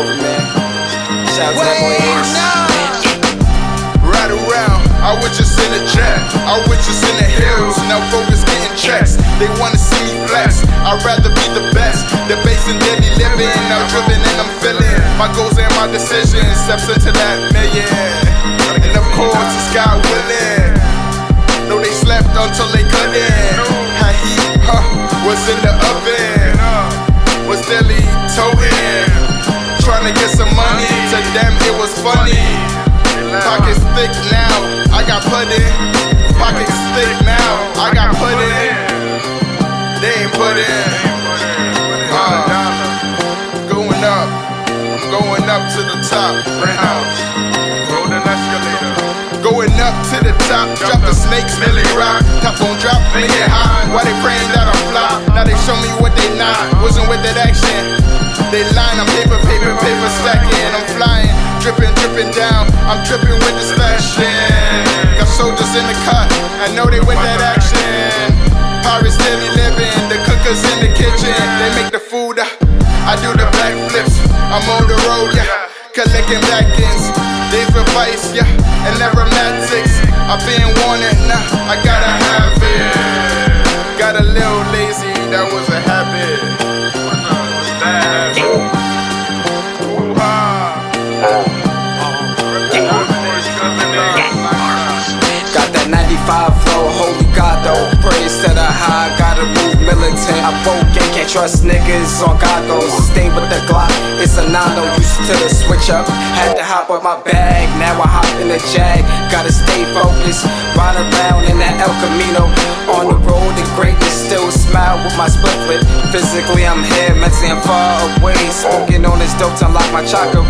takeover, man. Shout out to Ace. Ride around, I was just in the jet. I was just in the hills. Now focus getting checks. They wanna see me flex. I'd rather be the best. The base in daily living. Now driven and I'm feeling my goals and my decisions. Steps into that million. And of course, it's God willing. No, they slept until they couldn't. How he, huh, was in the oven. Trying to get some money. To them, it was funny. Pockets thick now, I got put in. Pockets thick now, I got put in. They ain't put in. Uh, going up, I'm going up to the top. Going up to the top, drop the snakes, Millie rock. Top on drop, make it high. Why they praying that I flop? Now they show me what they not. Wasn't with that action. They line, I'm paper, dripping, down. I'm dripping with the slashing. Got soldiers in the cut, I know they with that action. Pirates daily living, the cookers in the kitchen. They make the food, I do the backflips. I'm on the road, yeah. Collecting back ends. Days for vice, yeah. And aromatics. I've been wanting, nah, I woke and can't trust niggas on goggles. Stay with the Glock, it's a nano. Used to the switch up, had to hop with my bag. Now I hop in the Jag, gotta stay focused. Ride around in that El Camino. On the road to greatness, still smile with my split flip. Physically, I'm here, mentally, I'm far away. Smoking on this dope to unlock my chakra.